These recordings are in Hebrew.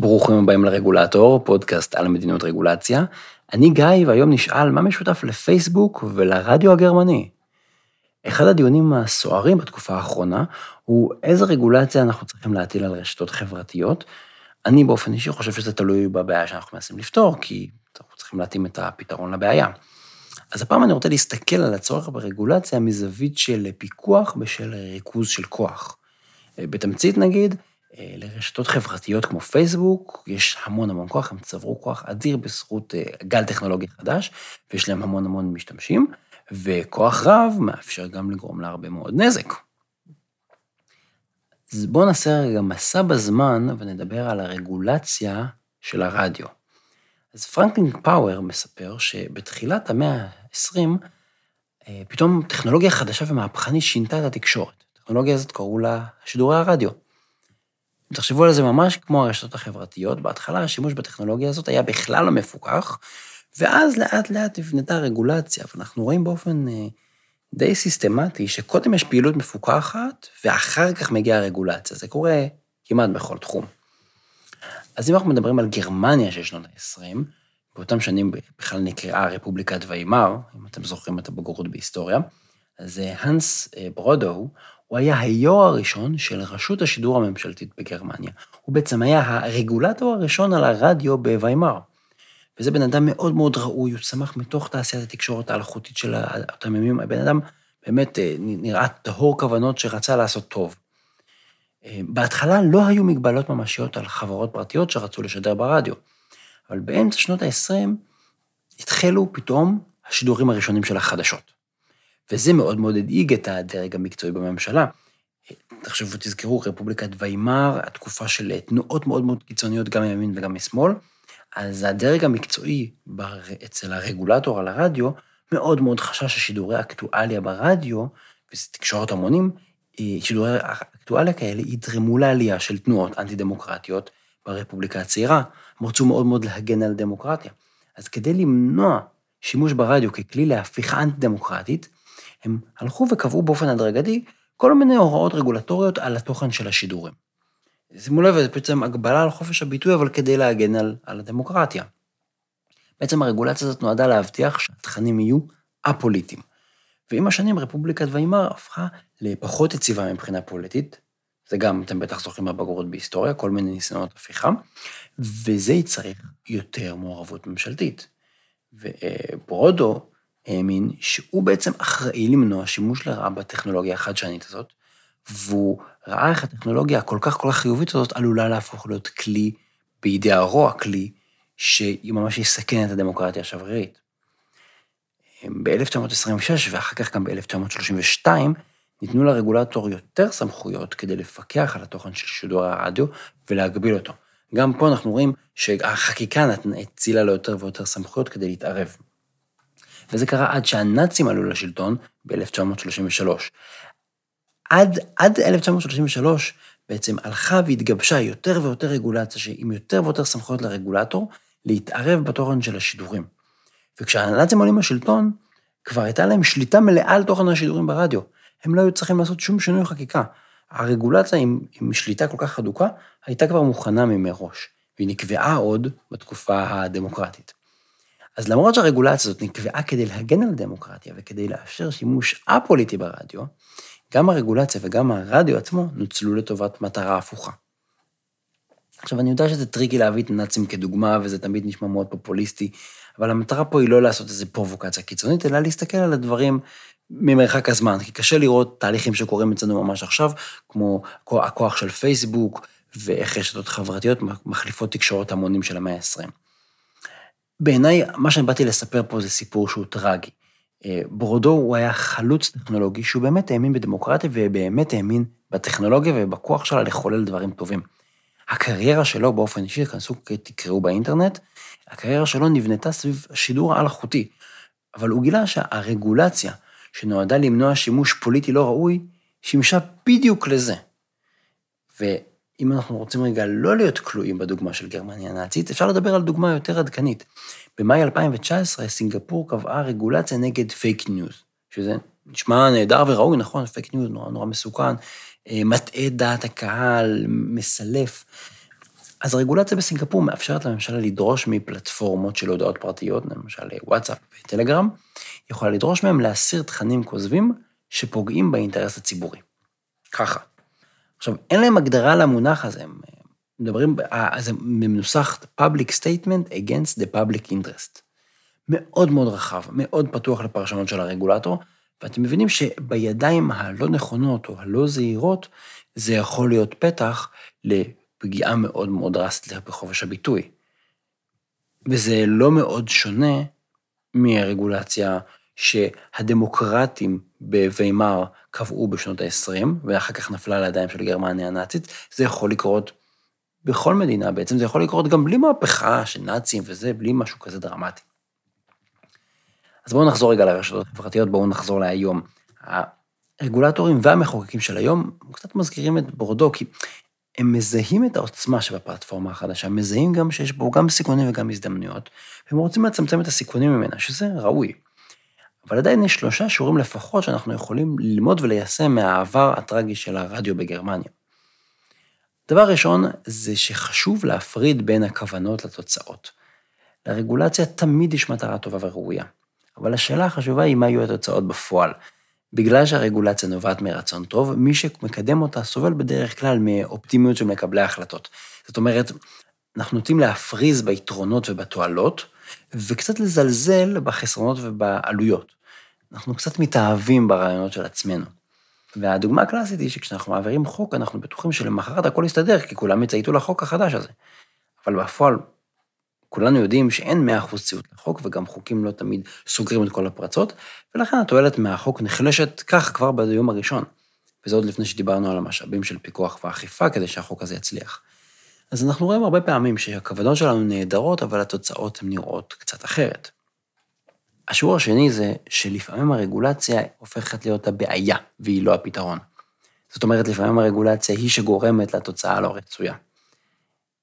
ברוכים הבאים לרגולטור, פודקאסט על מדיניות רגולציה. אני גיא, והיום נשאל מה משותף לפייסבוק ולרדיו הגרמני. אחד הדיונים הסוערים בתקופה האחרונה הוא איזה רגולציה אנחנו צריכים להטיל על רשתות חברתיות. אני באופן אישי חושב שזה תלוי בבעיה שאנחנו מנסים לפתור, כי אנחנו צריכים להתאים את הפתרון לבעיה. אז הפעם אני רוצה להסתכל על הצורך ברגולציה מזווית של פיקוח בשל ריכוז של כוח. בתמצית נגיד, לרשתות חברתיות כמו פייסבוק, יש המון המון כוח, הם צברו כוח אדיר בזכות אה, גל טכנולוגי חדש, ויש להם המון המון משתמשים, וכוח רב מאפשר גם לגרום להרבה מאוד נזק. אז בואו נעשה רגע מסע בזמן ונדבר על הרגולציה של הרדיו. אז פרנקלין פאוור מספר שבתחילת המאה ה-20, אה, פתאום טכנולוגיה חדשה ומהפכנית שינתה את התקשורת. הטכנולוגיה הזאת קראו לה שידורי הרדיו. תחשבו על זה ממש כמו הרשתות החברתיות, בהתחלה השימוש בטכנולוגיה הזאת היה בכלל לא מפוקח, ואז לאט לאט נבנתה רגולציה, ואנחנו רואים באופן אה, די סיסטמטי שקודם יש פעילות מפוקחת, ואחר כך מגיעה הרגולציה. זה קורה כמעט בכל תחום. אז אם אנחנו מדברים על גרמניה של שנות ה-20, באותם שנים בכלל נקראה רפובליקת ויימאר, אם אתם זוכרים את הבגרות בהיסטוריה, אז אה, הנס אה, ברודו, הוא היה היו"ר הראשון של רשות השידור הממשלתית בגרמניה. הוא בעצם היה הרגולטור הראשון על הרדיו בוויימאר. וזה בן אדם מאוד מאוד ראוי, הוא צמח מתוך תעשיית התקשורת האלחוטית של אותם ימים. הבן אדם באמת אה, נראה טהור כוונות שרצה לעשות טוב. אה, בהתחלה לא היו מגבלות ממשיות על חברות פרטיות שרצו לשדר ברדיו, אבל באמצע שנות ה-20 התחלו פתאום השידורים הראשונים של החדשות. וזה מאוד מאוד הדאיג את הדרג המקצועי בממשלה. תחשבו, תזכרו, רפובליקת ויימאר, התקופה של תנועות מאוד מאוד קיצוניות, גם מימין וגם משמאל, אז הדרג המקצועי אצל הרגולטור על הרדיו, מאוד מאוד חשש ששידורי אקטואליה ברדיו, וזה תקשורת המונים, אה, שידורי אקטואליה כאלה יתרמו לעלייה של תנועות אנטי-דמוקרטיות ברפובליקה הצעירה. הם רצו מאוד מאוד להגן על דמוקרטיה. אז כדי למנוע שימוש ברדיו ככלי להפיכה אנטי-דמוקרטית, הם הלכו וקבעו באופן הדרגתי כל מיני הוראות רגולטוריות על התוכן של השידורים. שימו לב, זה בעצם הגבלה על חופש הביטוי, אבל כדי להגן על, על הדמוקרטיה. בעצם הרגולציה הזאת נועדה להבטיח שהתכנים יהיו א-פוליטיים. ועם השנים רפובליקת ויימאר הפכה לפחות יציבה מבחינה פוליטית, זה גם, אתם בטח זוכרים מהבגרות בהיסטוריה, כל מיני ניסיונות הפיכה, וזה יצריך יותר מעורבות ממשלתית. וברודו האמין שהוא בעצם אחראי למנוע שימוש לרעה בטכנולוגיה החדשנית הזאת, והוא ראה איך הטכנולוגיה הכל כך כל כך חיובית הזאת עלולה להפוך להיות כלי בידי הרוע, כלי שהיא ממש יסכן את הדמוקרטיה השברירית. ב-1926 ואחר כך גם ב-1932, ניתנו לרגולטור יותר סמכויות כדי לפקח על התוכן של שידור הרדיו ולהגביל אותו. גם פה אנחנו רואים שהחקיקה הצילה לו יותר ויותר סמכויות כדי להתערב. וזה קרה עד שהנאצים עלו לשלטון ב-1933. עד, עד 1933 בעצם הלכה והתגבשה יותר ויותר רגולציה, עם יותר ויותר סמכויות לרגולטור, להתערב בתוכן של השידורים. וכשהנאצים עולים לשלטון, כבר הייתה להם שליטה מלאה על תוכן השידורים ברדיו. הם לא היו צריכים לעשות שום שינוי חקיקה. הרגולציה עם, עם שליטה כל כך הדוקה, הייתה כבר מוכנה ממראש, והיא נקבעה עוד בתקופה הדמוקרטית. אז למרות שהרגולציה הזאת נקבעה כדי להגן על הדמוקרטיה וכדי לאפשר שימוש א-פוליטי ברדיו, גם הרגולציה וגם הרדיו עצמו נוצלו לטובת מטרה הפוכה. עכשיו, אני יודע שזה tricky להביא את הנאצים כדוגמה, וזה תמיד נשמע מאוד פופוליסטי, אבל המטרה פה היא לא לעשות איזו פרובוקציה קיצונית, אלא להסתכל על הדברים ממרחק הזמן, כי קשה לראות תהליכים שקורים אצלנו ממש עכשיו, כמו הכוח של פייסבוק, ואיך רשתות חברתיות מחליפות תקשורת המונים של המאה ה-20. בעיניי, מה שאני באתי לספר פה זה סיפור שהוא טרגי. אה, ברודו הוא היה חלוץ טכנולוגי שהוא באמת האמין בדמוקרטיה ובאמת האמין בטכנולוגיה ובכוח שלה לחולל דברים טובים. הקריירה שלו באופן אישי, כנסו, תקראו באינטרנט, הקריירה שלו נבנתה סביב שידור אלחוטי, אבל הוא גילה שהרגולציה שנועדה למנוע שימוש פוליטי לא ראוי, שימשה בדיוק לזה. ואם אנחנו רוצים רגע לא להיות כלואים בדוגמה של גרמניה הנאצית, אפשר לדבר על דוגמה יותר עדכנית. במאי 2019 סינגפור קבעה רגולציה נגד פייק ניוז, שזה נשמע נהדר וראוי, נכון, פייק ניוז נורא נורא מסוכן, אה, מטעה דעת הקהל, מסלף. אז הרגולציה בסינגפור מאפשרת לממשלה לדרוש מפלטפורמות של הודעות פרטיות, למשל וואטסאפ וטלגרם, יכולה לדרוש מהם להסיר תכנים כוזבים שפוגעים באינטרס הציבורי. ככה. עכשיו, אין להם הגדרה למונח הזה, הם מדברים, אה, זה מנוסח public statement against the public interest. מאוד מאוד רחב, מאוד פתוח לפרשנות של הרגולטור, ואתם מבינים שבידיים הלא נכונות או הלא זהירות, זה יכול להיות פתח לפגיעה מאוד מאוד דרסטית בחופש הביטוי. וזה לא מאוד שונה מהרגולציה שהדמוקרטים בוויימאר קבעו בשנות ה-20, ואחר כך נפלה לידיים של גרמניה הנאצית, זה יכול לקרות בכל מדינה בעצם, זה יכול לקרות גם בלי מהפכה של נאצים וזה, בלי משהו כזה דרמטי. אז בואו נחזור רגע לרשתות החברתיות, בואו נחזור להיום. הרגולטורים והמחוקקים של היום קצת מזכירים את בורדו, כי הם מזהים את העוצמה שבפלטפורמה החדשה, מזהים גם שיש בו גם סיכונים וגם הזדמנויות, והם רוצים לצמצם את הסיכונים ממנה, שזה ראוי. אבל עדיין יש שלושה שיעורים לפחות שאנחנו יכולים ללמוד וליישם מהעבר הטרגי של הרדיו בגרמניה. דבר ראשון, זה שחשוב להפריד בין הכוונות לתוצאות. לרגולציה תמיד יש מטרה טובה וראויה, אבל השאלה החשובה היא מה יהיו התוצאות בפועל. בגלל שהרגולציה נובעת מרצון טוב, מי שמקדם אותה סובל בדרך כלל מאופטימיות של מקבלי ההחלטות. זאת אומרת, אנחנו נוטים להפריז ביתרונות ובתועלות, וקצת לזלזל בחסרונות ובעלויות. אנחנו קצת מתאהבים ברעיונות של עצמנו. והדוגמה הקלאסית היא שכשאנחנו מעבירים חוק, אנחנו בטוחים שלמחרת הכל יסתדר, כי כולם יצייתו לחוק החדש הזה. אבל בפועל, כולנו יודעים שאין 100% ציות לחוק, וגם חוקים לא תמיד סוגרים את כל הפרצות, ולכן התועלת מהחוק נחלשת כך כבר ביום הראשון. וזה עוד לפני שדיברנו על המשאבים של פיקוח ואכיפה כדי שהחוק הזה יצליח. אז אנחנו רואים הרבה פעמים שהכוונות שלנו נהדרות, אבל התוצאות הן נראות קצת אחרת. השיעור השני זה שלפעמים הרגולציה הופכת להיות הבעיה, והיא לא הפתרון. זאת אומרת, לפעמים הרגולציה היא שגורמת לתוצאה הלא רצויה.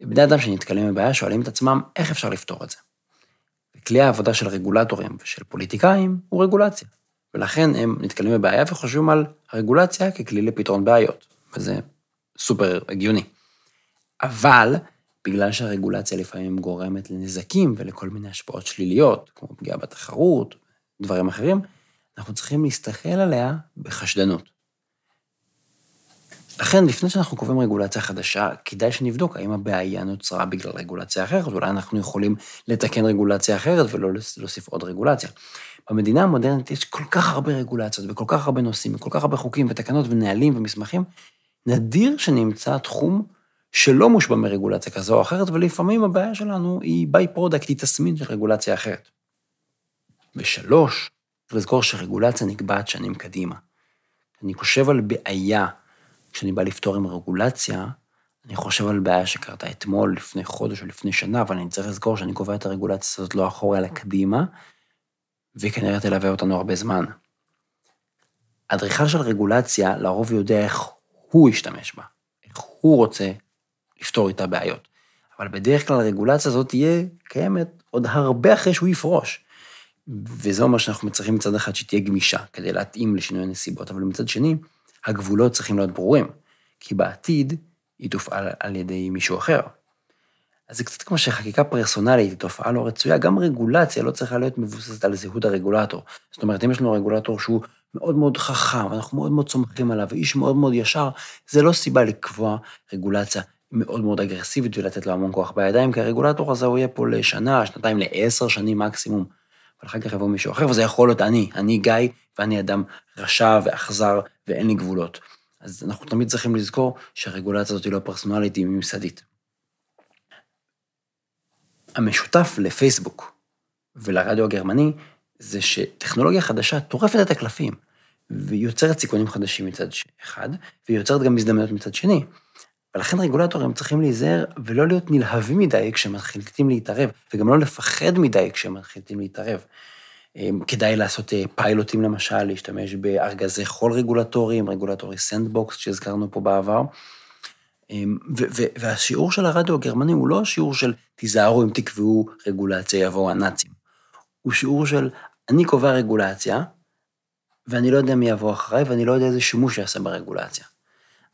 בני אדם שנתקלים בבעיה שואלים את עצמם איך אפשר לפתור את זה. כלי העבודה של רגולטורים ושל פוליטיקאים הוא רגולציה, ולכן הם נתקלים בבעיה וחושבים על הרגולציה ככלי לפתרון בעיות, וזה סופר הגיוני. אבל בגלל שהרגולציה לפעמים גורמת לנזקים ולכל מיני השפעות שליליות, כמו פגיעה בתחרות, דברים אחרים, אנחנו צריכים להסתכל עליה בחשדנות. לכן, לפני שאנחנו קובעים רגולציה חדשה, כדאי שנבדוק האם הבעיה נוצרה בגלל רגולציה אחרת, ואולי אנחנו יכולים לתקן רגולציה אחרת ולא להוסיף עוד רגולציה. במדינה המודרנית יש כל כך הרבה רגולציות וכל כך הרבה נושאים וכל כך הרבה חוקים ותקנות ונהלים ומסמכים, נדיר שנמצא תחום שלא מושפע מרגולציה כזו או אחרת, ולפעמים הבעיה שלנו היא by-product, היא תסמין של רגולציה אחרת. ושלוש, צריך לזכור שרגולציה נקבעת שנים קדימה. אני חושב על בעיה, כשאני בא לפתור עם רגולציה, אני חושב על בעיה שקרתה אתמול, לפני חודש או לפני שנה, אבל אני צריך לזכור שאני קובע את הרגולציה הזאת לא אחורה, אלא קדימה, וכנראה תלווה אותנו הרבה זמן. אדריכל של רגולציה לרוב יודע איך הוא ישתמש בה, איך הוא רוצה לפתור איתה בעיות. אבל בדרך כלל הרגולציה הזאת תהיה קיימת עוד הרבה אחרי שהוא יפרוש. וזה אומר שאנחנו צריכים מצד אחד שתהיה גמישה, כדי להתאים לשינוי הנסיבות, אבל מצד שני, הגבולות צריכים להיות ברורים, כי בעתיד היא תופעל על ידי מישהו אחר. אז זה קצת כמו שחקיקה פרסונלית היא תופעה לא רצויה, גם רגולציה לא צריכה להיות מבוססת על זהות הרגולטור. זאת אומרת, אם יש לנו רגולטור שהוא מאוד מאוד חכם, ואנחנו מאוד מאוד סומכים עליו, ואיש מאוד מאוד ישר, זה לא סיבה לקבוע רגולציה מאוד מאוד אגרסיבית ולתת לו המון כוח בידיים, כי הרגולטור הזה הוא יהיה פה לשנה, שנתיים, לעשר שנים מקסימום. אבל אחר כך יבוא מישהו אחר, וזה יכול להיות אני, אני גיא, ואני אדם רשע ואכזר ואין לי גבולות. אז אנחנו תמיד צריכים לזכור שהרגולציה הזאת היא לא פרסונלית, היא ממסדית. המשותף לפייסבוק ולרדיו הגרמני זה שטכנולוגיה חדשה טורפת את הקלפים, ויוצרת סיכונים חדשים מצד אחד, ויוצרת גם הזדמנויות מצד שני. ולכן רגולטורים צריכים להיזהר ולא להיות נלהבים מדי כשהם מתחילים להתערב, וגם לא לפחד מדי כשהם מתחילים להתערב. אמ, כדאי לעשות אה, פיילוטים למשל, להשתמש בארגזי חול רגולטוריים, regulatory sandbox שהזכרנו פה בעבר. אמ, והשיעור של הרדיו הגרמני הוא לא שיעור של תיזהרו אם תקבעו רגולציה יבואו הנאצים. הוא שיעור של אני קובע רגולציה, ואני לא יודע מי יבוא אחריי, ואני לא יודע איזה שימוש יעשה ברגולציה.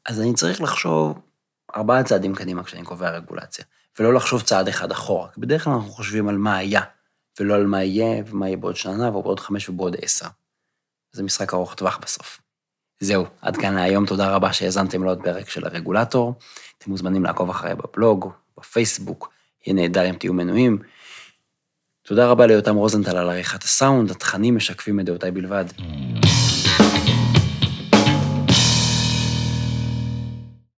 אז אני צריך לחשוב ארבעה צעדים קדימה כשאני קובע רגולציה, ולא לחשוב צעד אחד אחורה. כי בדרך כלל אנחנו חושבים על מה היה, ולא על מה יהיה, ומה יהיה בעוד שנה, ובעוד חמש ובעוד עשר. זה משחק ארוך טווח בסוף. זהו, עד כאן להיום, תודה רבה שהאזנתם לעוד פרק של הרגולטור. אתם מוזמנים לעקוב אחריי בבלוג, בפייסבוק, יהיה נהדר אם תהיו מנויים. תודה רבה ליותם רוזנטל על עריכת הסאונד, התכנים משקפים את דעותיי בלבד.